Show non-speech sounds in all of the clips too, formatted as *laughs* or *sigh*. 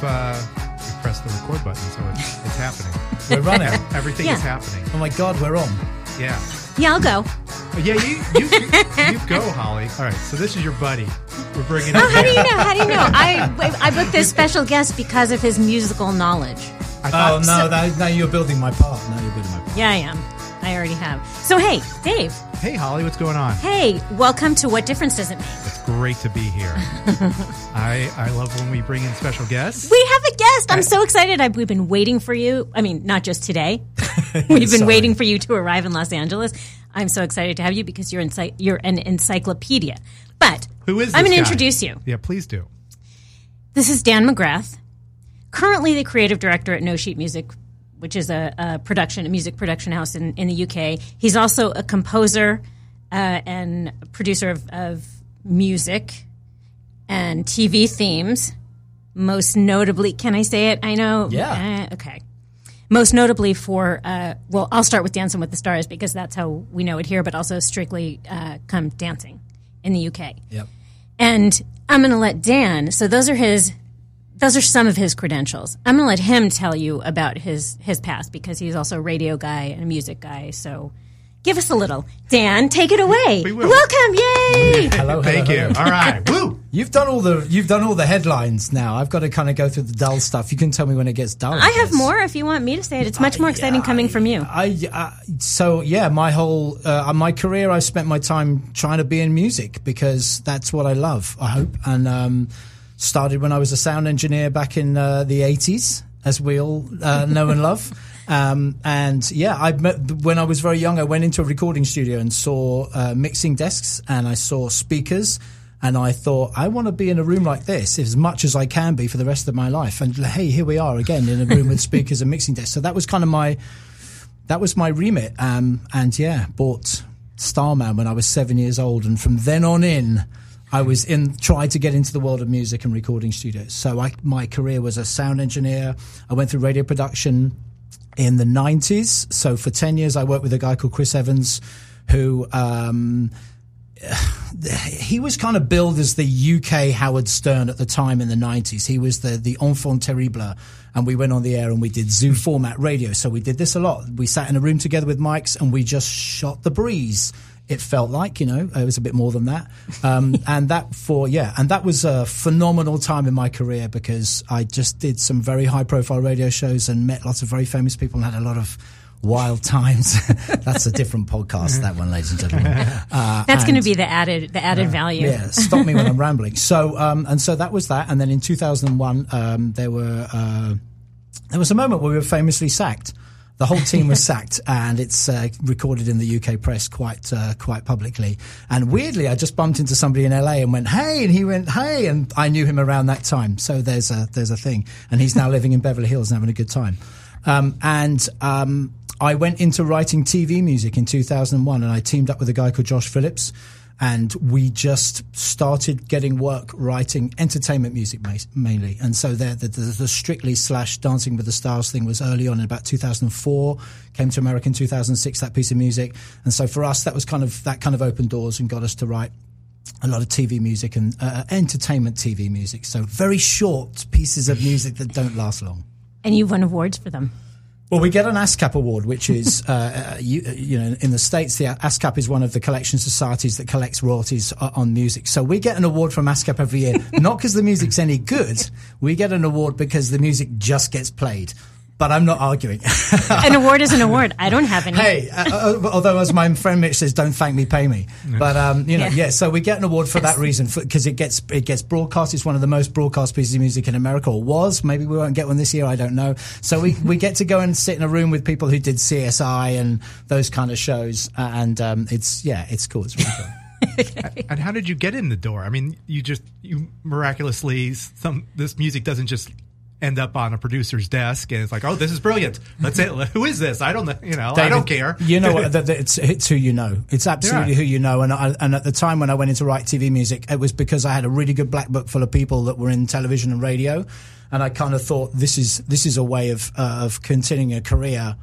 We've uh, we've pressed the record button, so it's, it's happening. *laughs* We're running. Everything Yeah. is happening. oh my god, we're on. Yeah. Yeah, I'll go. Uh, Yeah, you, you, you go, Holly. All right, so this is your buddy. We're bringing Oh, how do you know? How do you know? I I booked this special guest because of his musical knowledge. I Oh thought, no, now, now you're building my part. Now you're building my part. Yeah, I am. I already have. So hey, Dave. Hey, Holly, what's going on? Hey, welcome to What Difference Does It Make? Great to be here. *laughs* I I love when we bring in special guests. We have a guest. I'm so excited. I, we've been waiting for you. I mean, not just today. *laughs* *laughs* We've been Sorry. waiting for you to arrive in Los Angeles. I'm so excited to have you because you're ency- you're an encyclopedia. But Who is This I'm going to guy? introduce you. Yeah, please do. This is Dan McGrath, currently the creative director at No Sheet Music, which is a, a production, a music production house in, in the UK. He's also a composer uh, and producer of, of music and TV themes. Most notably, can I say it? I know. Yeah. Uh, okay. Most notably for, uh, well, I'll start with Dancing with the Stars because that's how we know it here, but also Strictly uh, Come Dancing in the UK. Yep. And I'm going to let Dan. So those are his. Those are some of his credentials. I'm going to let him tell you about his his past because he's also a radio guy and a music guy. So give us a little. Dan, take it away. We will. Welcome, yay! *laughs* Hello, hello, Thank you. All right. *laughs* Woo! You've done all the you've done all the headlines now. I've got to kind of go through the dull stuff. You can tell me when it gets dull. I have more if you want me to say it. It's much more exciting coming from you. I uh, so yeah, my whole uh, my career, I spent my time trying to be in music because that's what I love. I hope, and um, started when I was a sound engineer back in uh, the eighties, as we all uh, know and love. *laughs* Um, and yeah, I met, when I was very young, I went into a recording studio and saw uh, mixing desks, and I saw speakers. And I thought, I want to be in a room like this as much as I can be for the rest of my life. And hey, here we are again in a room with *laughs* speakers and mixing desks. So that was kind of my, that was my remit. Um, and yeah, bought Starman when I was seven years old, and from then on in, I was in tried to get into the world of music and recording studios. So I, my career was a sound engineer. I went through radio production in the nineties. So for ten years, I worked with a guy called Chris Evans, who. Um, *sighs* he was kind of billed as the UK Howard Stern at the time in the 90s. He was the, the enfant terrible. And we went on the air and we did zoo format radio. So we did this a lot. We sat in a room together with mics and we just shot the breeze. It felt like, you know, it was a bit more than that. Um, *laughs* and that for, yeah, and that was a phenomenal time in my career because I just did some very high profile radio shows and met lots of very famous people and had a lot of wild times. *laughs* That's a different podcast, that one, ladies and gentlemen. *laughs* Uh, That's going to be the added the added value. yeah, stop me when I'm rambling. So, um, and so that was that. And then in 2001, um, there were uh, there was a moment where we were famously sacked. The whole team was sacked, *laughs* and it's uh, recorded in the UK press quite uh, quite publicly. And weirdly, I just bumped into somebody in LA and went, "Hey," and he went, "Hey," and I knew him around that time. So there's a there's a thing, and he's now living in Beverly Hills and having a good time. Um, and um, I went into writing TV music in 2001, and I teamed up with a guy called Josh Phillips, and we just started getting work writing entertainment music mainly. And so the, the, the, Strictly slash Dancing with the Stars thing was early on in about 2004. Came to America in 2006. That piece of music, and so for us, that was kind of that kind of opened doors and got us to write a lot of TV music and uh, entertainment TV music. So very short pieces of music that don't last long. And you've won awards for them. Well, we get an ASCAP award, which is, *laughs* uh, uh, you, you, know, in the States, the ASCAP is one of the collection societies that collects royalties on music. So we get an award from ASCAP every year, not because the music's any good. We get an award because the music just gets played but I'm not arguing. *laughs* an award is an award. I don't have any. Hey, uh, uh, although as my friend Mitch says, don't thank me, pay me. But um, you know, yeah. yeah. So we get an award for that reason because it gets it gets broadcast. It's one of the most broadcast pieces of music in America, or was. Maybe we won't get one this year. I don't know. So we we get to go and sit in a room with people who did CSI and those kind of shows, and um, it's yeah, it's cool. It's really cool. *laughs* and how did you get in the door? I mean, you just you miraculously some this music doesn't just end up on a producer's desk and it's like, oh, this is brilliant. Let's say, *laughs* who is this? I don't know. You know, David, I don't care. You know what? *laughs* it's, it's who you know. It's absolutely yeah. who you know. And I, and at the time when I went into write TV music, it was because I had a really good black book full of people that were in television and radio. And I kind of thought this is, this is a way of, uh, of continuing a career.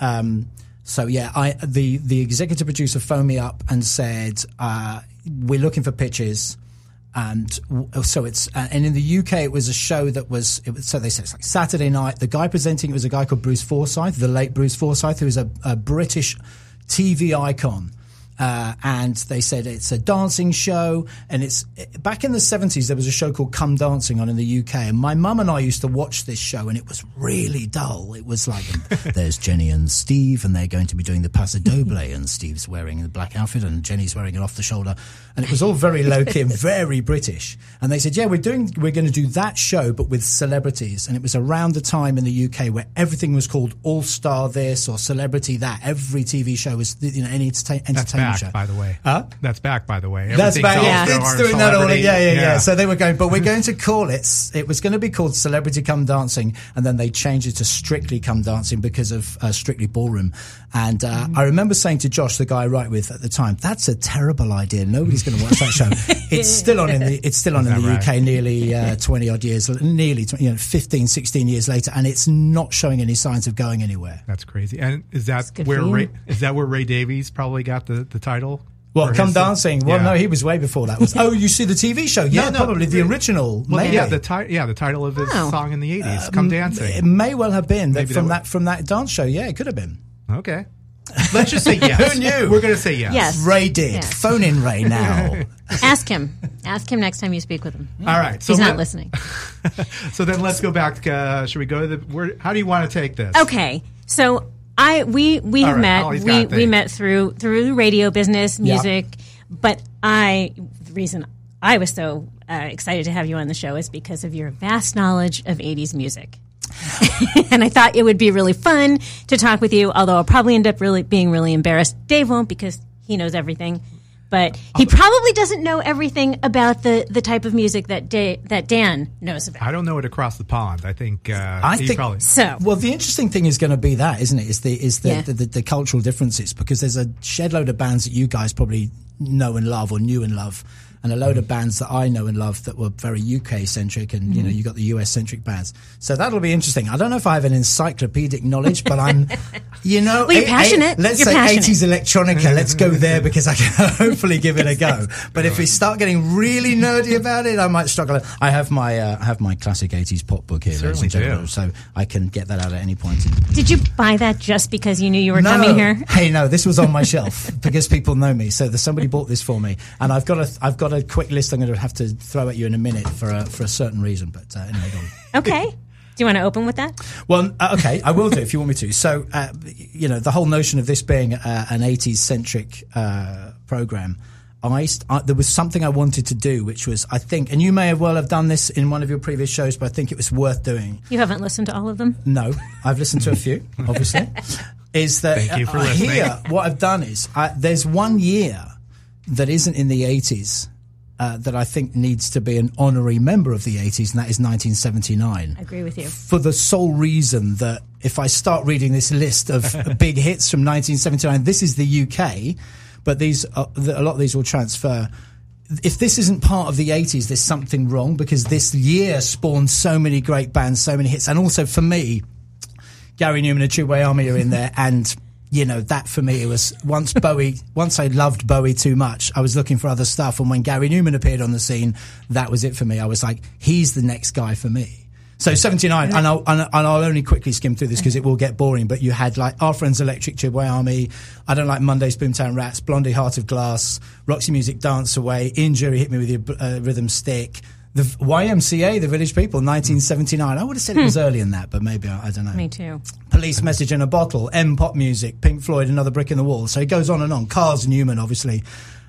Um, so yeah, I, the, the executive producer phoned me up and said, uh, we're looking for pitches and so it's uh, and in the UK it was a show that was, was, so they said it's like Saturday night. The guy presenting it was a guy called Bruce Forsyth, the late Bruce Forsyth, who is a, a British TV icon. Uh, and they said it's a dancing show. And it's back in the 70s, there was a show called Come Dancing on in the UK. And my mum and I used to watch this show, and it was really dull. It was like, *laughs* there's Jenny and Steve, and they're going to be doing the Paso Doble, and Steve's wearing the black outfit, and Jenny's wearing it off the shoulder. And it was all very low key and very British. And they said, yeah, we're doing, we're going to do that show, but with celebrities. And it was around the time in the UK where everything was called All Star this or Celebrity that. Every TV show was, you know, any entertainment back, by the way. Huh? That's back, by the way. That's back. Yeah, it's doing that all. Yeah, yeah, yeah, yeah. So they were going, but we're *laughs* going to call it. It was going to be called Celebrity Come Dancing, and then they changed it to Strictly Come Dancing because of uh, Strictly Ballroom. And uh, mm. I remember saying to Josh, the guy I write with at the time, "That's a terrible idea. Nobody's going to watch that show." *laughs* it's still on in the. It's still on in the right? UK nearly *laughs* uh, twenty odd years, nearly you know 15, 16 years later, and it's not showing any signs of going anywhere. That's crazy. And is that where Ray, is that where Ray Davies probably got the the title? Well, come dancing. Well, yeah. no, he was way before that. Was oh, you see the TV show? Yeah, no, no, probably the original. Well, maybe. yeah, the ti- yeah, the title of his oh. song in the eighties, uh, "Come Dancing." It may well have been maybe from that, that from that dance show. Yeah, it could have been. Okay. Let's just say *laughs* yes. Who knew? We're going to say yes. Yes. Ray did. Yes. Phone in Ray *laughs* now. Ask him. Ask him next time you speak with him. All right. So He's not listening. *laughs* so then let's go back. Uh, should we go to the? Where, how do you want to take this? Okay. So I we we have right. met. We we met through through radio business, music. Yep. But I, the reason I was so uh, excited to have you on the show is because of your vast knowledge of 80s music. *laughs* and I thought it would be really fun to talk with you, although I'll probably end up really being really embarrassed. Dave won't because he knows everything. But he probably doesn't know everything about the, the type of music that da- that Dan knows about. I don't know it across the pond. I think. Uh, I think probably. so. Well, the interesting thing is going to be that, isn't it? Is the is the, yeah. the, the, the cultural differences because there's a shed load of bands that you guys probably know and love or knew and love and a load of bands that I know and love that were very UK centric, and you know, you got the US centric bands. So that'll be interesting. I don't know if I have an encyclopedic knowledge, but I'm, *laughs* you know, well, you're a, passionate. A, let's you're say passionate. 80s electronica. let's go *laughs* there because I can *laughs* hopefully give it a go. But if we start getting really nerdy about it, I might struggle. I have my uh, I have my classic 80s pop book here, ladies and gentlemen, so I can get that out at any point. Did you buy that just because you knew you were no. coming here? Hey, no, this was on my shelf because people know me. So somebody bought this for me, and I've got a I've got a quick list. I'm going to have to throw at you in a minute for a, for a certain reason. But uh, anyway, *laughs* okay. Do you want to open with that? Well, uh, okay, I will do if you want me to. So, uh, you know, the whole notion of this being uh, an 80s centric uh, program, I, I, there was something I wanted to do, which was, I think, and you may have well have done this in one of your previous shows, but I think it was worth doing. You haven't listened to all of them? No, I've listened to a few, *laughs* obviously. is that Thank you for listening. here, what I've done is, there's one year that isn't in the 80s uh, that I think needs to be an honorary member of the 80s, and that is 1979. I agree with you. For the sole reason that if I start reading this list of *laughs* big hits from 1979, this is the UK, but these uh, a lot of these will transfer. If this isn't part of the 80s, there's something wrong because this year spawned so many great bands, so many hits, and also for me, Gary Numan and Tubeway Army are in there, and you know, that for me, it was once Bowie, once I loved Bowie too much, I was looking for other stuff. And when Gary Numan appeared on the scene, that was it for me. I was like, he's the next guy for me. So 79, and I'll, and I'll only quickly skim through this because it will get boring, but you had like Our Friends Electric Tubeway Army, I Don't Like Monday's Boomtown Rats, Blondie Heart of Glass, Roxy Music Dance Away, Ian Dury Hit Me With Your uh, Rhythm Stick, the YMCA, the Village People, hmm. 1979. I would have said it was hmm. earlier than that, but maybe, I, I don't know. Me too. Police Message in a Bottle, M Pop Muzik, Pink Floyd, Another Brick in the Wall. So it goes on and on. Cars Numan, obviously.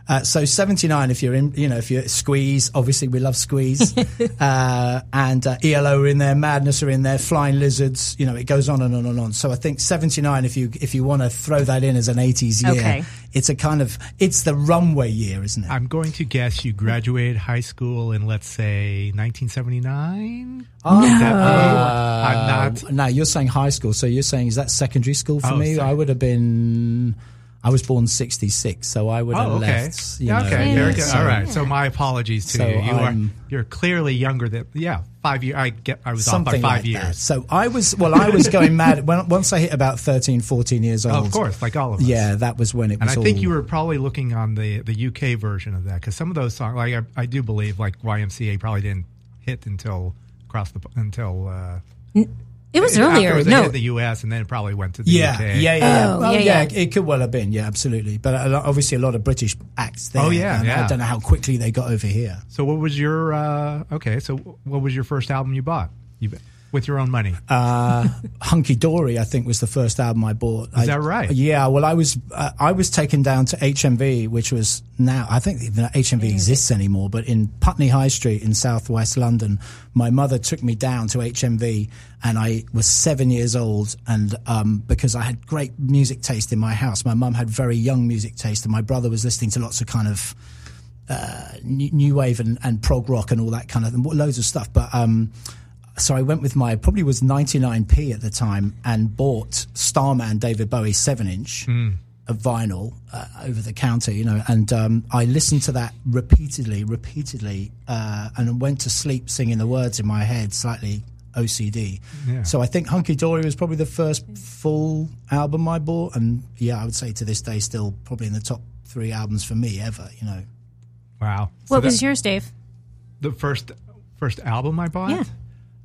Uh, so 79, if you're in, you know, if you're Squeeze, obviously we love Squeeze. *laughs* uh, and uh, ELO are in there, Madness are in there, Flying Lizards, you know, it goes on and on and on. So I think 79, if you, if you want to throw that in as an 80s year, Okay. it's a kind of, it's the runway year, isn't it? I'm going to guess you graduated high school in, let's say, 1979. Oh, That- I'm not. Uh, No, you're saying high school. So you're saying, is that secondary school for Oh, me? sec- I would have been, I was born 66, so I would have Oh, okay. left. You Yeah, know, okay, yeah, very good. so- All right. So my apologies to So you. You are I'm- you're clearly younger than yeah five years. I get I was Something off by five like years. that. So I was, well, I was going mad *laughs* when, once I hit about 13, 14 years old. Oh, of course, like all of us. Yeah, that was when it And was I think all- you were probably looking on the the UK version of that because some of those songs, like I, I do believe, like YMCA probably didn't hit until across the until uh, It was after earlier. it no, hit the US, and then it probably went to the Yeah, UK. yeah, yeah, yeah. Oh, well, yeah, yeah, yeah. it could well have been. Yeah, absolutely. But a lot, obviously, a lot of British acts there. Oh, yeah, and yeah. I don't know how quickly they got over here. So what was your uh, okay? So what was your first album you bought? You with your own money? Uh, Hunky Dory, I think, was the first album I bought. Is I- that right? Yeah. Well, I was uh, I was taken down to HMV, which was now I think even HMV exists anymore, but in Putney High Street in southwest London, my mother took me down to HMV, and I was seven years old, and um, because I had great music taste in my house, my mum had very young music taste, and my brother was listening to lots of kind of new, new wave and, and prog rock and all that kind of loads of stuff. But um, so I went with my probably was 99p at the time and bought Starman David Bowie seven inch of vinyl uh, over the counter, you know, and um, I listened to that repeatedly, repeatedly, uh, and went to sleep singing the words in my head, slightly OCD. Yeah. So I think Hunky Dory was probably the first full album I bought, and yeah, I would say to this day still probably in the top three albums for me ever. You know. Wow. So what that- was yours, Dave? the first first album I bought? Yeah.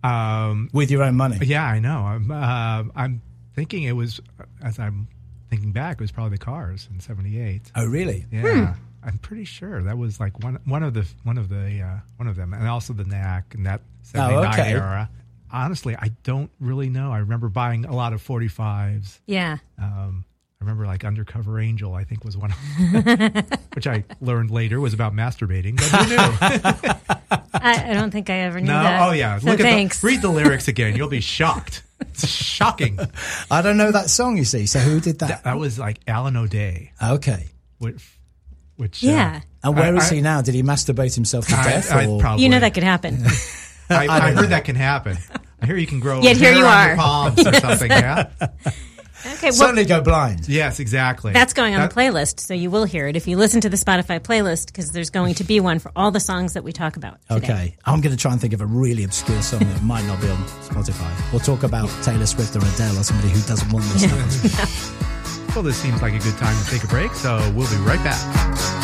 Um, with your own money. yeah, I know. I'm uh, I'm thinking it was as I'm thinking back, it was probably the Cars in '78. Oh, really? Yeah, I'm pretty sure that was like one one of the one of the uh, one of them, and also the Knack and that '79 okay. era. Honestly, I don't really know. I remember buying a lot of 45s. Yeah. Um, I remember like Undercover Angel, I think was one of them, *laughs* which I learned later was about masturbating. But who knew? *laughs* I, I don't think I ever knew no, that. oh yeah. So Look thanks. at the, read the lyrics again. You'll be *laughs* shocked. It's shocking. I don't know that song. You see, so who did that? That, that was like Alan O'Day, okay. which, which uh, yeah. And where is I- he now? Did he masturbate himself to I, death? I or? probably, you know that could happen. I, I heard that can happen. I hear you can grow. Yet here hair you on are. your palms or something. Yeah. Okay. Well, Certainly go blind. Yes, exactly. that's going on That- the playlist, so you will hear it if you listen to the Spotify playlist, because there's going to be one for all the songs that we talk about. Today. Okay, I'm going to try and think of a really obscure song that might not be on Spotify. We'll talk about Taylor Swift or Adele or somebody who doesn't want this stuff. *laughs* Well, this seems like a good time to take a break, so we'll be right back.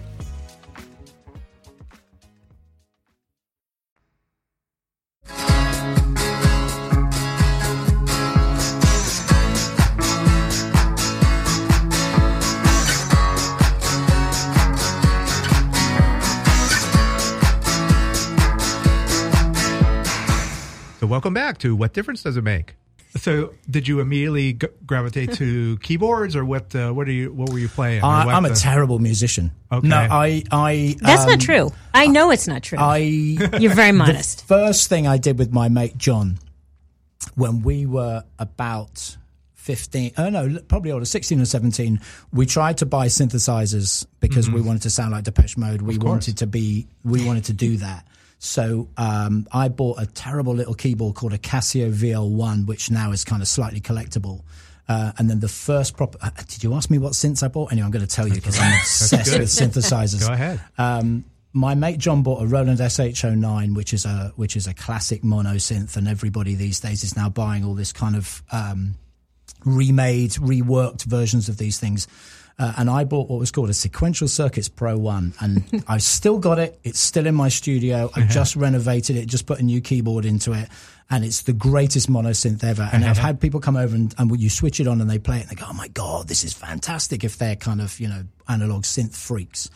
Welcome back to What Difference Does It Make? So did you immediately g- gravitate to *laughs* keyboards or what? Uh, what are you? What were you playing? I, what I'm a terrible musician. Okay. No, I, I. That's um, not true. I know it's not true. I. *laughs* You're very *laughs* modest. First thing I did with my mate John, when we were about 15, oh no, probably older, 16 or 17, we tried to buy synthesizers because we wanted to sound like Depeche Mode. We wanted to be, we wanted to do that. So um, I bought a terrible little keyboard called a Casio VL1, which now is kind of slightly collectible. Uh, and then the first proper. Uh, did you ask me what synths I bought? Anyway, I'm going to tell you because I'm *laughs* obsessed with synthesizers. Go ahead. Um, my mate John bought a Roland SH09, which is a which is a classic mono synth, and everybody these days is now buying all this kind of um, remade, reworked versions of these things. Uh, and I bought what was called a Sequential Circuits Pro One, and *laughs* I still got it. It's still in my studio. I just renovated it, just put a new keyboard into it, and it's the greatest mono synth ever. And I've had people come over and, and you switch it on and they play it, and they go, "Oh my god, this is fantastic!" If they're kind of you know analog synth freaks.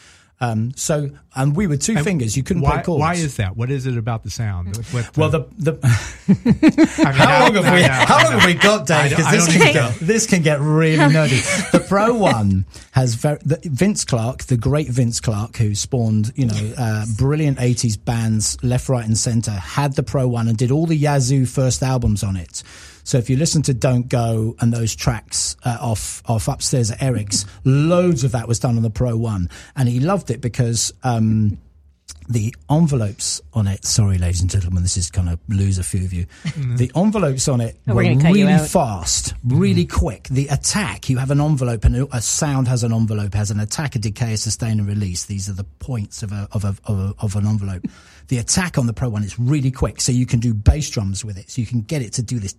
Um, so, and we were two fingers. You couldn't Why, play chords. why is that? What is it about the sound? What, well, the, the I mean, *laughs* how long have we how long have we got, Dave? Because this can get this can get really *laughs* nerdy. The Pro One has very the, Vince Clarke, the great Vince Clarke, who spawned you know uh, brilliant '80s bands left, right, and center, had the Pro One and did all the Yazoo first albums on it. So if you listen to "Don't Go" and those tracks uh, off off upstairs at Eric's, loads of that was done on the Pro One, and he loved it because. Um, the envelopes on it. Sorry, ladies and gentlemen, this is going to lose a few of you. Mm-hmm. The envelopes on it Oh, were we're gonna cut you really out. fast, really mm-hmm. quick. The attack, you have an envelope, and a sound has an envelope, has an attack, a decay, a sustain, and release. These are the points of a of a of, a, of an envelope. *laughs* The attack on the Pro One is really quick, so you can do bass drums with it. So you can get it to do this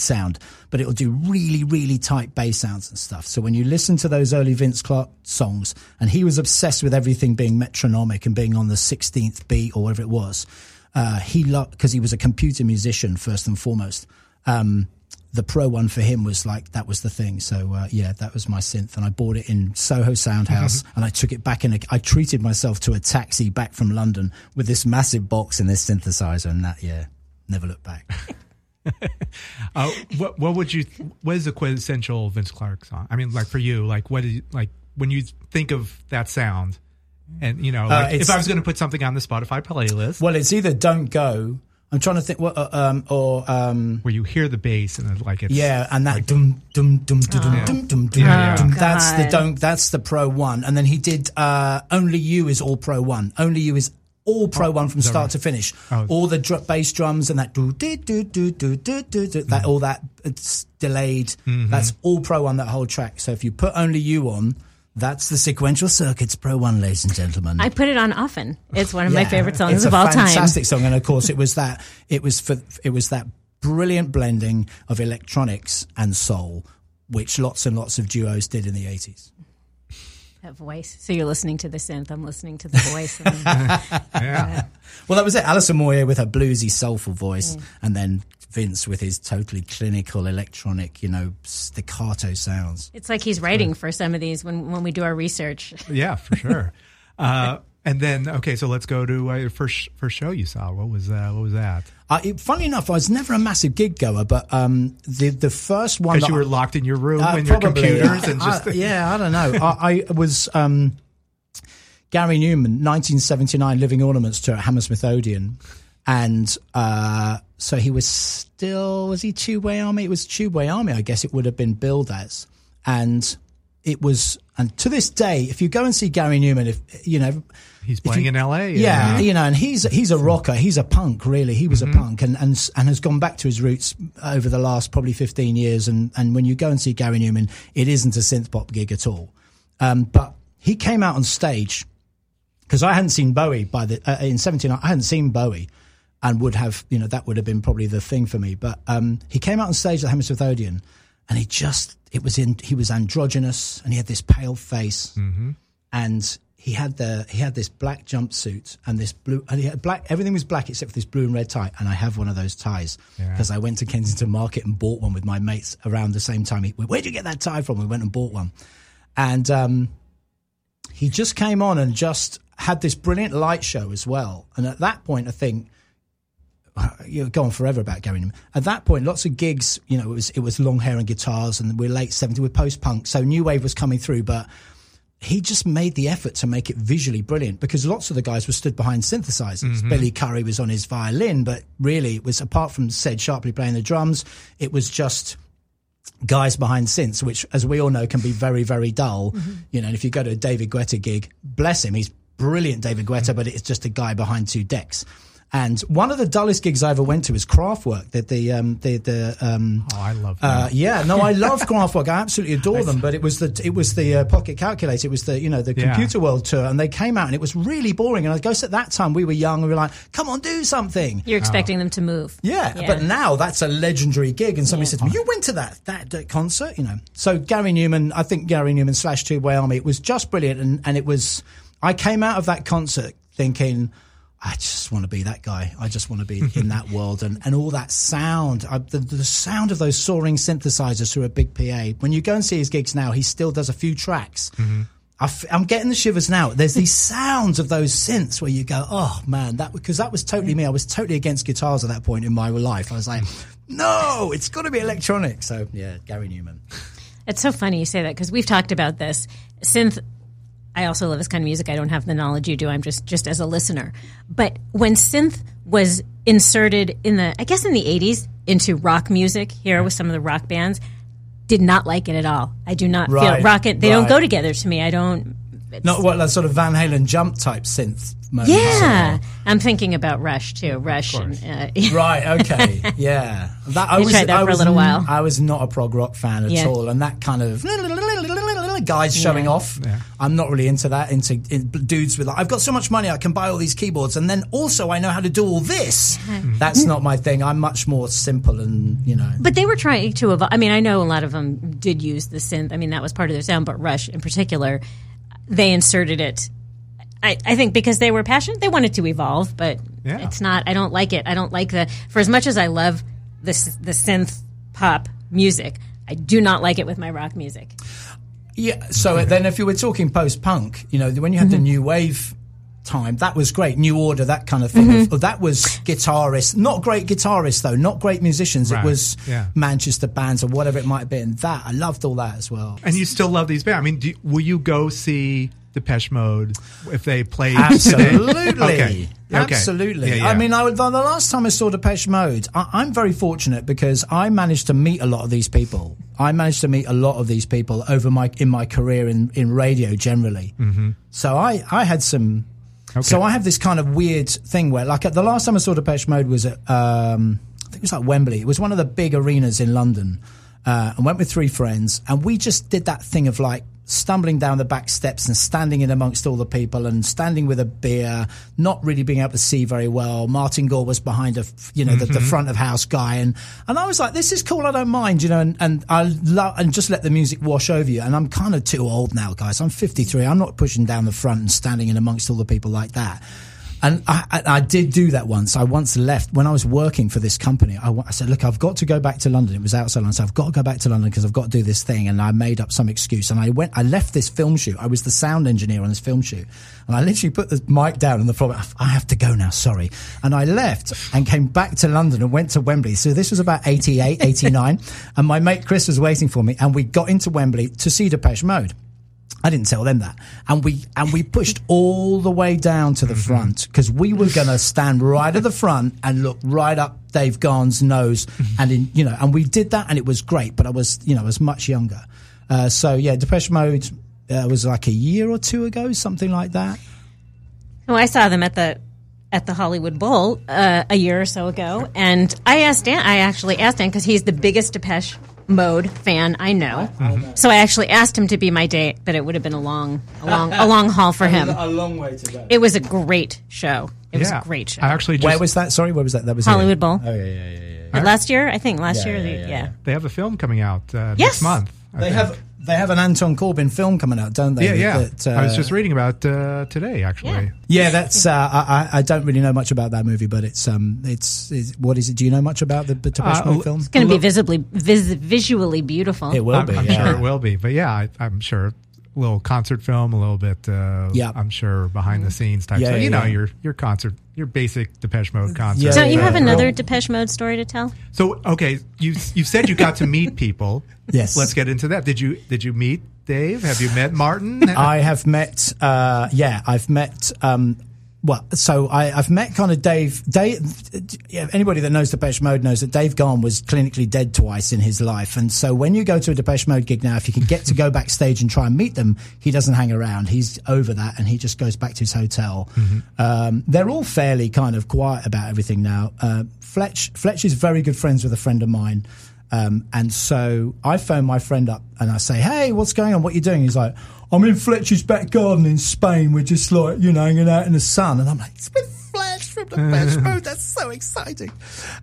sound, but it'll do really, really tight bass sounds and stuff. So when you listen to those early Vince Clarke songs, and he was obsessed with everything being metronomic and being on the 16th beat or whatever it was, uh, he loved, because he was a computer musician first and foremost. Um, the Pro One for him was like that was the thing. So uh, yeah, that was my synth, and I bought it in Soho Soundhouse, and I took it back in. A, I treated myself to a taxi back from London with this massive box and this synthesizer, and that yeah, never looked back. *laughs* uh, what what would you what is the quintessential Vince Clarke song? I mean, like for you, like what is like when you think of that sound, and you know, uh, like uh, if I was going to put something on the Spotify playlist, well, it's either "Don't Go." I'm trying to think what uh, um, or um, where you hear the bass and like it's yeah, and that dum dum dum dum dum oh. dum dum. Dum, dum. Oh, that's the don't. That's the pro one. And then he did uh, "Only You" is all pro one. "Only You" is all oh, pro oh, one from start right? to finish. Oh. All the dr- bass drums and that do do do do do do that mm. all that uh, it's delayed. Mm-hmm. That's all pro one that whole track. So if you put only you on. That's the sequential circuits pro one, ladies and gentlemen. I put it on often. It's one of yeah, my favorite songs of all time. Fantastic song, and of course, it was *laughs* that. It was for. It was that brilliant blending of electronics and soul, which lots and lots of duos did in the eighties. That voice. So you're listening to the synth. I'm listening to the voice. *laughs* And yeah. Well, that was it. Alison Moyet with her bluesy, soulful voice, and then Vince with his totally clinical, electronic, you know, staccato sounds. it's like he's writing for some of these when when we do our research. *laughs* Yeah, for sure. uh, and then okay, so let's go to uh, your first first show you saw. What was uh, what was that? Uh, it, funny enough, I was never a massive gig goer, but um, the the first one Because you I- were locked in your room Uh, and your computers and just I- *laughs* yeah, I don't know. I, I was um, Gary Numan, 1979 Living Ornaments tour at Hammersmith Odeon, and uh, so he was still was he Tubeway Army? It was Tubeway Army, I guess it would have been billed as, and it was, and to this day, if you go and see Gary Numan, if you know, He's playing you- in L.A. Yeah, you know, and he's he's a rocker. He's a punk, really. He was a punk, and, and and has gone back to his roots over the last probably fifteen years. And and when you go and see Gary Numan, it isn't a synth pop gig at all. Um, but he came out on stage because I hadn't seen Bowie by the uh, in seventeen. I hadn't seen Bowie, and would have you know that would have been probably the thing for me. But um, he came out on stage at Hammersmith Odeon, and he just it was in he was androgynous, and he had this pale face, and he had the he had this black jumpsuit and this blue and he had black everything was black except for this blue and red tie and I have one of those ties because I went to Kensington Market and bought one with my mates around the same time. He, Where'd you get that tie from? We went and bought one, and um, he just came on and just had this brilliant light show as well. And at that point, I think *sighs* you're going forever about Gary Numan. At that point, lots of gigs, you know, it was it was long hair and guitars, and we're late 70s, we're post punk, so new wave was coming through, but he just made the effort to make it visually brilliant because lots of the guys were stood behind synthesizers. Mm-hmm. Billy Currie was on his violin, but really it was apart from said Sharpley playing the drums, it was just guys behind synths, which, as we all know, can be very, very dull. Mm-hmm. You know, and if you go to a David Guetta gig, bless him, he's brilliant, David Guetta, mm-hmm. but it's just a guy behind two decks. And one of the dullest gigs I ever went to was Kraftwerk. The the um, the the um, Oh, I love uh, yeah, no, I love *laughs* Kraftwerk. I absolutely adore them. But it was the it was the uh, Pocket Calculator. It was the you know the Yeah. Computer World tour, and they came out and it was really boring. And I guess at that time we were young. and We were like, come on, do something. You're expecting them to move. Yeah, but now that's a legendary gig, and somebody said, to me, "You went to that, that that concert, you know." So Gary Numan, I think Gary Numan slash Tubeway Army, it was just brilliant, and and it was. I came out of that concert thinking. I just want to be that guy. I just want to be in that *laughs* world and, and all that sound. I, the, the sound of those soaring synthesizers through a big PA. When you go and see his gigs now, he still does a few tracks. Mm-hmm. I f- I'm getting the shivers now. There's these *laughs* sounds of those synths where you go, oh man, that because that was totally me. I was totally against guitars at that point in my life. I was like, *laughs* no, it's got to be electronic. So yeah, Gary Numan. It's so funny you say that because we've talked about this. Synth. I also love this kind of music. I don't have the knowledge you do. I'm just just as a listener. But when synth was inserted in the, I guess in the 80s into rock music here with some of the rock bands, did not like it at all. I do not Right, feel rock. It, they don't go together to me. I don't. it's- Not what that sort of Van Halen jump type synth. Moments Yeah, or- I'm thinking about Rush too. Rush and uh, *laughs* Right. Okay. Yeah. That I You was. tried that I for a was little while. I was not a prog rock fan at Yeah. all, and that kind of guys showing Yeah. off. I'm not really into that. Into in, dudes with like, I've got so much money, I can buy all these keyboards, and then also I know how to do all this. Mm-hmm. That's not my thing. I'm much more simple, and you know. But they were trying to evolve. I mean, I know a lot of them did use the synth. I mean, that was part of their sound. But Rush, in particular, they inserted it. I, I think because they were passionate, they wanted to evolve. But Yeah. it's not. I don't like it. I don't like the. For as much as I love the the synth pop music, I do not like it with my rock music. Yeah. So uh, then, if you were talking post punk, you know, when you had the mm-hmm. new wave time, that was great. New Order, that kind of thing. Mm-hmm. Of, that was guitarists, not great guitarists though, not great musicians. Right. It was Yeah. Manchester bands or whatever it might have been. That I loved all that as well. And you still love these bands. I mean, do, will you go see Depeche Mode if they play? Absolutely. *laughs* Okay. Okay. Absolutely. Yeah, yeah. I mean, I, the, the last time I saw Depeche Mode, I, I'm very fortunate because I managed to meet a lot of these people. I managed to meet a lot of these people over my in my career in, in radio generally. Mm-hmm. So I, I had some. So I have this kind of weird thing where, like, at the last time I saw Depeche Mode was at, um, I think it was like Wembley. It was one of the big arenas in London. Uh, and went with three friends, and we just did that thing of like stumbling down the back steps and standing in amongst all the people and standing with a beer, not really being able to see very well. Martin Gore was behind a, you know, the, the mm-hmm. front of house guy, and and I was like, this is cool. I don't mind, you know, and and I love and just let the music wash over you. And I'm kind of too old now, guys. I'm 53. I'm not pushing down the front and standing in amongst all the people like that. And I, I, did do that once. I once left when I was working for this company. I, I said, "Look, I've got to go back to London." It was outside London, so I've got to go back to London because I've got to do this thing. And I made up some excuse, and I went. I left this film shoot. I was the sound engineer on this film shoot, and I literally put the mic down on the floor. I have to go now. Sorry. And I left and came back to London and went to Wembley. So this was about 88, 89, and my mate Chris was waiting for me, and we got into Wembley to see Depeche Mode. I didn't tell them that, and we and we pushed all the way down to the front because we were going to stand right at the front and look right up Dave Gahan's nose, and in you know, and we did that, and it was great. But I was you know I was much younger, Uh, so yeah, Depeche Mode uh, was like a year or two ago, something like that. Oh, I saw them at the at the Hollywood Bowl uh, a year or so ago, and I asked Dan. I actually asked Dan because he's the biggest Depeche Mode fan I know. So I actually asked him to be my date, but it would have been a long, a long, a long haul for *laughs* him. A long way to go. It was a great show. It was a great show. I actually just Where was that? Sorry, where was that? That was Hollywood here. Bowl. Oh yeah, yeah, yeah. yeah. last year, I think last Yeah, year. yeah, the- yeah, yeah. they have a film coming out uh, Yes. next month. I They think. have they have an Anton Corbijn film coming out, don't they? Yeah, yeah. That, uh, I was just reading about uh, today, actually. Yeah. Yeah, that's. Uh, I, I I don't really know much about that movie, but it's um, it's, it's what is it? Do you know much about the, the Depeche Uh, Mode film? It's going to be visibly, vis- visually beautiful. It will I'm, be. I'm yeah. sure it will be. But yeah, I, I'm sure a little concert film, a little bit. Uh, Yeah. I'm sure behind the scenes type. Yeah, stuff. yeah, you know, yeah. your your concert, your basic Depeche Mode concert. Yeah, Don't you have yeah. another Depeche Mode story to tell? So okay, you you said you got to meet *laughs* people. Yes. Let's get into that. Did you did you meet Dave? Have you met Martin? *laughs* I have met. Uh, yeah, I've met. Um, well, so I, I've met kind of Dave. Dave. yeah, Anybody that knows Depeche Mode knows that Dave Gahan was clinically dead twice in his life, and so when you go to a Depeche Mode gig now, if you can get to go backstage and try and meet them, he doesn't hang around. He's over that, and he just goes back to his hotel. Um, they're all fairly kind of quiet about everything now. Uh, Fletch Fletch is very good friends with a friend of mine. Um, and so I phone my friend up and I say, Hey, what's going on? What are you doing? He's like, I'm in Fletcher's back garden in Spain. We're just like, you know, hanging out in the sun. And I'm like, it's with Fletch from the *laughs* Fletch Mode. That's so exciting.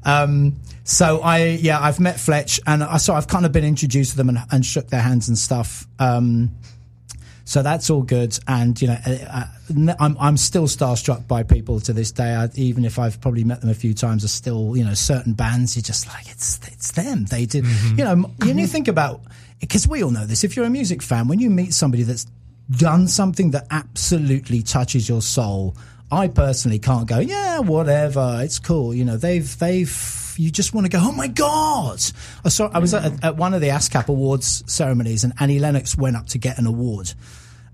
Um, so I, yeah, I've met Fletch and I, so I've kind of been introduced to them and, and shook their hands and stuff. Um, so that's all good, and you know, uh, uh, I'm I'm still starstruck by people to this day. I, even if I've probably met them a few times, are still you know certain bands. You're just like it's it's them. They did, you know. When you think about, because we all know this. If you're a music fan, when you meet somebody that's done something that absolutely touches your soul, I personally can't go, yeah, whatever, it's cool. You know, they've they've you just want to go, oh my god! I saw I was at, at one of the ASCAP awards ceremonies, and Annie Lennox went up to get an award,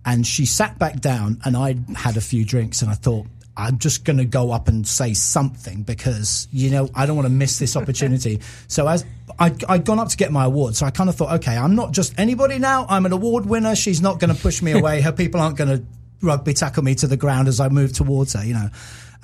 and she sat back down, and I had a few drinks, and I thought. I'm just going to go up and say something because you know I don't want to miss this opportunity. *laughs* so as I, I'd gone up to get my award, so I kind of thought, okay, I'm not just anybody now. I'm an award winner. She's not going to push me away. Her people aren't going to rugby tackle me to the ground as I move towards her, you know.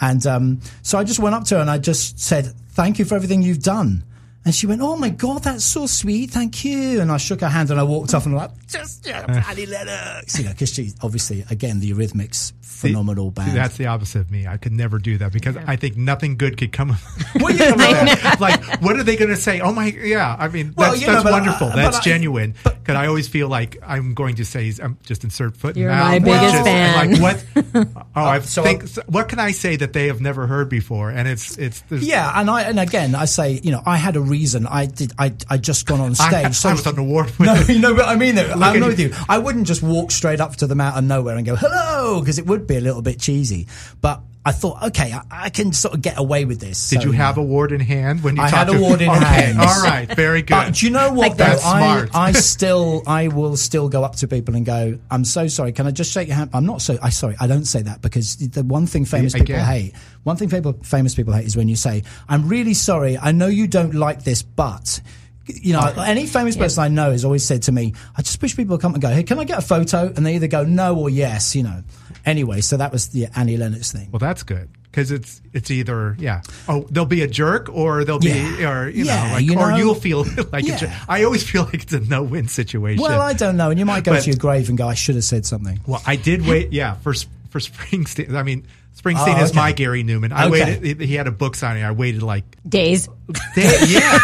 And um, so I just went up to her and I just said, "Thank you for everything you've done." And she went, "Oh my god, that's so sweet, thank you." And I shook her hand and I walked off and I'm like, "Just *laughs* yeah, Annie Lennox," you know, because she obviously again the Eurythmics, phenomenal See, band. that's the opposite of me. I could never do that because I think nothing good could come. *laughs* *laughs* Well, yeah, but- like, what are they going to say? Oh my, yeah. I mean, Well, that's, you know, uh, that's but I- wonderful. that's I- genuine. Because I always feel like I'm going to say, I'm just insert foot in You're mouth. my biggest just- fan. Like what? Oh, I uh, so think. what can I say that they have never heard before? And it's it's Yeah, and I and again I say, you know, I had a reason. I did. I I just gone on I, stage. *laughs* I was an award *laughs* No, you *laughs* know, but I mean, it. I'm not with you. I wouldn't just walk straight up to them out of nowhere and go hello because it would be a little bit cheesy. But I thought, okay, I, I can sort of get away with this. Did So, you have award in hand when you? I had to- award in okay, hand. All right, very good. But do you know what? Like though? That's I, smart. I *laughs* still, I will still go up to people and go, "I'm so sorry. Can I just shake your hand?" I'm not so. I sorry. I don't say that because the one thing famous people hate, one thing people, famous people hate is when you say, "I'm really sorry. I know you don't like this, but." You know, oh. any famous person I know has always said to me, "I just wish people would come and go, hey, can I get a photo?" And they either go no or yes. You know. Anyway, so that was the Annie Lennox thing. Well, that's good because it's it's either yeah oh they'll be a jerk or they'll be Yeah. or you Yeah, know like you or know. you'll feel *laughs* like a jerk. I always feel like it's a no win situation. Well, I don't know, and you might go But- to your grave and go, "I should have said something." Well, I did wait. Yeah, for for Springsteen. I mean, Springsteen Oh, is okay. my Gary Numan. I Okay. waited. He had a book signing. I waited like Days. day, yeah.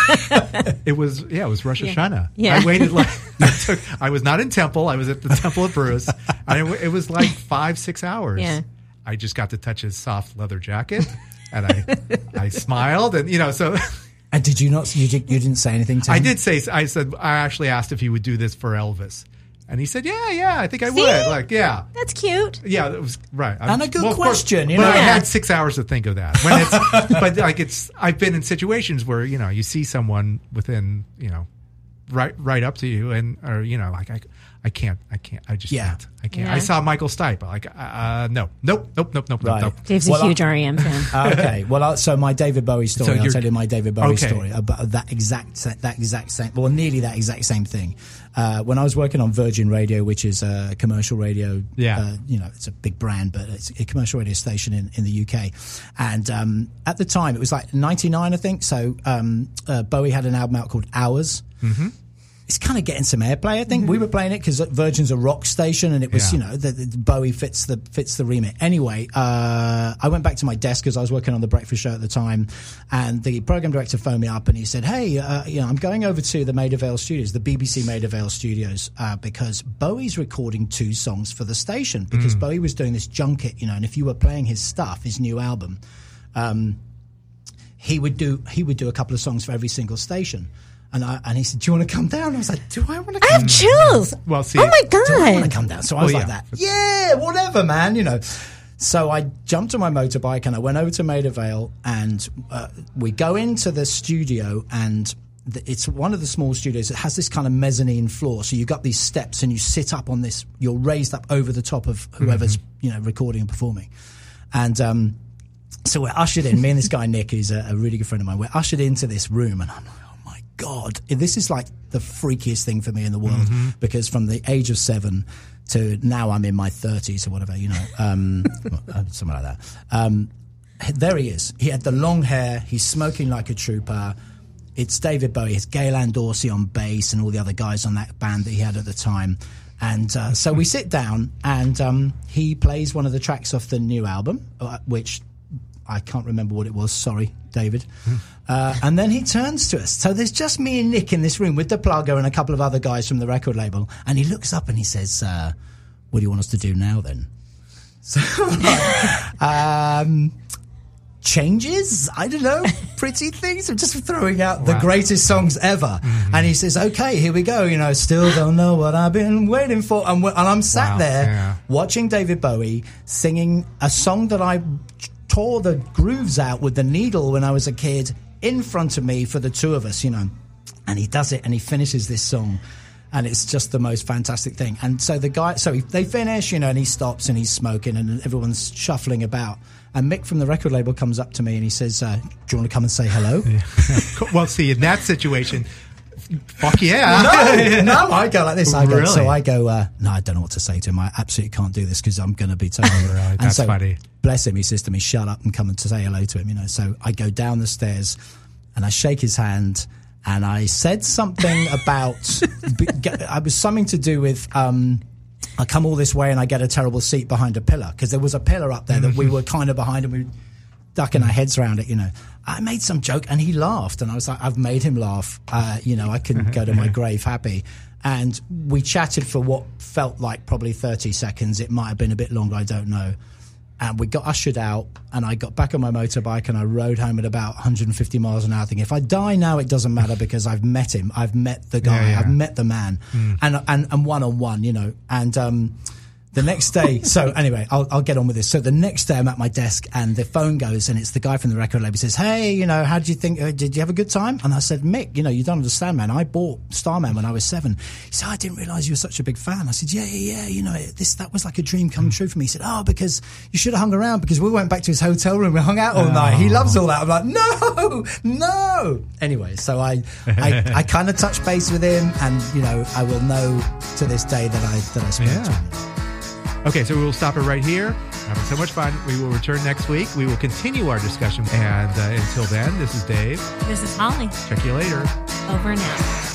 *laughs* it was yeah. It was Rosh Hashanah. Yeah. I waited like *laughs* it took, I was not in Temple. I was at the Temple of Bruce. And it, it was like five six hours. Yeah. I just got to touch his soft leather jacket, and I I smiled, and you know so. And did you not? You, did, you didn't say anything to him. I did say I said I actually asked if he would do this for Elvis, and he said, "Yeah, yeah, I think I See? would." Like, yeah, That's cute. yeah, it was right. And a good of course- question, you but know? I had six hours to think of that. When it's, *laughs* but like it's, I've been in situations where you know you see someone within you know right right up to you and or you know like I I can't I can't I just Yeah. can't I can't. Yeah. I saw Michael Stipe like uh, no nope nope nope nope Right. nope nope. Dave's Well, a I- huge REM fan. *laughs* okay. Well, I, so my David Bowie story. I'll tell you my David Bowie Okay. story about that exact that exact same. Well, nearly that exact same thing. Uh, when I was working on Virgin Radio, which is a commercial radio, Yeah. uh, you know, it's a big brand, but it's a commercial radio station in, in the UK. And um, at the time, it was like '99, I think. So um, uh, Bowie had an album out called Hours. Mm-hmm. It's kind of getting some airplay. I think we were playing it because Virgin's a rock station, and it was Yeah. you know the, the Bowie fits the fits the remit. Anyway, uh, I went back to my desk because I was working on the breakfast show at the time, and the program director phoned me up and he said, "Hey, uh, you know, I'm going over to the Maida Vale Studios, the BBC Maida Vale Studios, uh, because Bowie's recording two songs for the station because Bowie was doing this junket, you know, and if you were playing his stuff, his new album." Um, he would do he would do a couple of songs for every single station. And I and he said, "Do you want to come down?" I was like, "Do I want to?" Come down? I have chills. Well, see- oh my god, do I want to come down? So I was Well, like yeah. that. Yeah, whatever, man. You know. So I jumped on my motorbike and I went over to Maida Vale and uh, we go into the studio and th- it's one of the small studios. It has this kind of mezzanine floor, so you've got these steps and you sit up on this. You're raised up over the top of whoever's you know recording and performing, and. um so we're ushered in. Me and this guy Nick, who's a, a really good friend of mine, we're ushered into this room, and I'm like, my god, this is like the freakiest thing for me in the world because from the age of seven to now, I'm in my 30s or whatever, you know, um, *laughs* uh, something like that. Um, there he is. He had the long hair. He's smoking like a trooper. It's David Bowie. It's Gail Ann Dorsey on bass and all the other guys on that band that he had at the time. And uh, so we sit down and um, he plays one of the tracks off the new album, uh, which I can't remember what it was. Sorry, David. Uh, and then he turns to us. So there's just me and Nick in this room with the plugger and a couple of other guys from the record label. And he looks up and he says, uh, "What do you want us to do now, then?" *laughs* So, um, changes. I don't know, pretty things. I'm just throwing out the greatest songs ever. And he says, "Okay, here we go." You know, still don't know what I've been waiting for. And, and I'm sat Wow, there yeah. watching David Bowie singing a song that I tore the grooves out with the needle when I was a kid in front of me for the two of us. You know, and he does it and he finishes this song. And it's just the most fantastic thing. And so the guy, so he, they finish, you know, and he stops and he's smoking and everyone's shuffling about. And Mick from the record label comes up to me and he says, uh, "Do you want to come and say hello?" *laughs* *laughs* well, see in that situation, fuck yeah. no, *laughs* no, I go like this. I go, Really? so I go, uh, no, I don't know what to say to him. I absolutely can't do this because I'm going to be told. *laughs* and that's so, funny. Bless him. He says to me, shut up and come and say hello to him, you know. So I go down the stairs and I shake his hand and I said something *laughs* about, I was something to do with, um, I come all this way and I get a terrible seat behind a pillar because there was a pillar up there that we were kind of behind and we ducking our heads around it, you know. I made some joke and he laughed and I was like, I've made him laugh. Uh, you know, I can go to my *laughs* grave happy. And we chatted for what felt like probably 30 seconds. It might have been a bit longer, I don't know. And we got ushered out and I got back on my motorbike and I rode home at about 150 miles an hour thinking, if I die now, it doesn't matter because I've met him. I've met the guy. Yeah, yeah. I've met the man and, and, and one on one, you know, and, um, the next day, so anyway, I'll, I'll get on with this. So the next day, I'm at my desk and the phone goes, and it's the guy from the record label. He says, "Hey, you know, how did you think? Uh, did you have a good time?" And I said, "Mick, you know, you don't understand, man. I bought Starman when I was seven. He said, "I didn't realize you were such a big fan." I said, "Yeah, yeah, yeah. You know, this that was like a dream come true for me." He said, "Oh, because you should have hung around because we went back to his hotel room. We hung out all night. He loves all that." I'm like, "No, no." Anyway, so I I, I kind of touch base with him, and you know, I will know to this day that I that I spoke to him. Okay, so we will stop it right here. Having so much fun. We will return next week. We will continue our discussion. And uh, until then, this is Dave. This is Holly. Check you later. Over and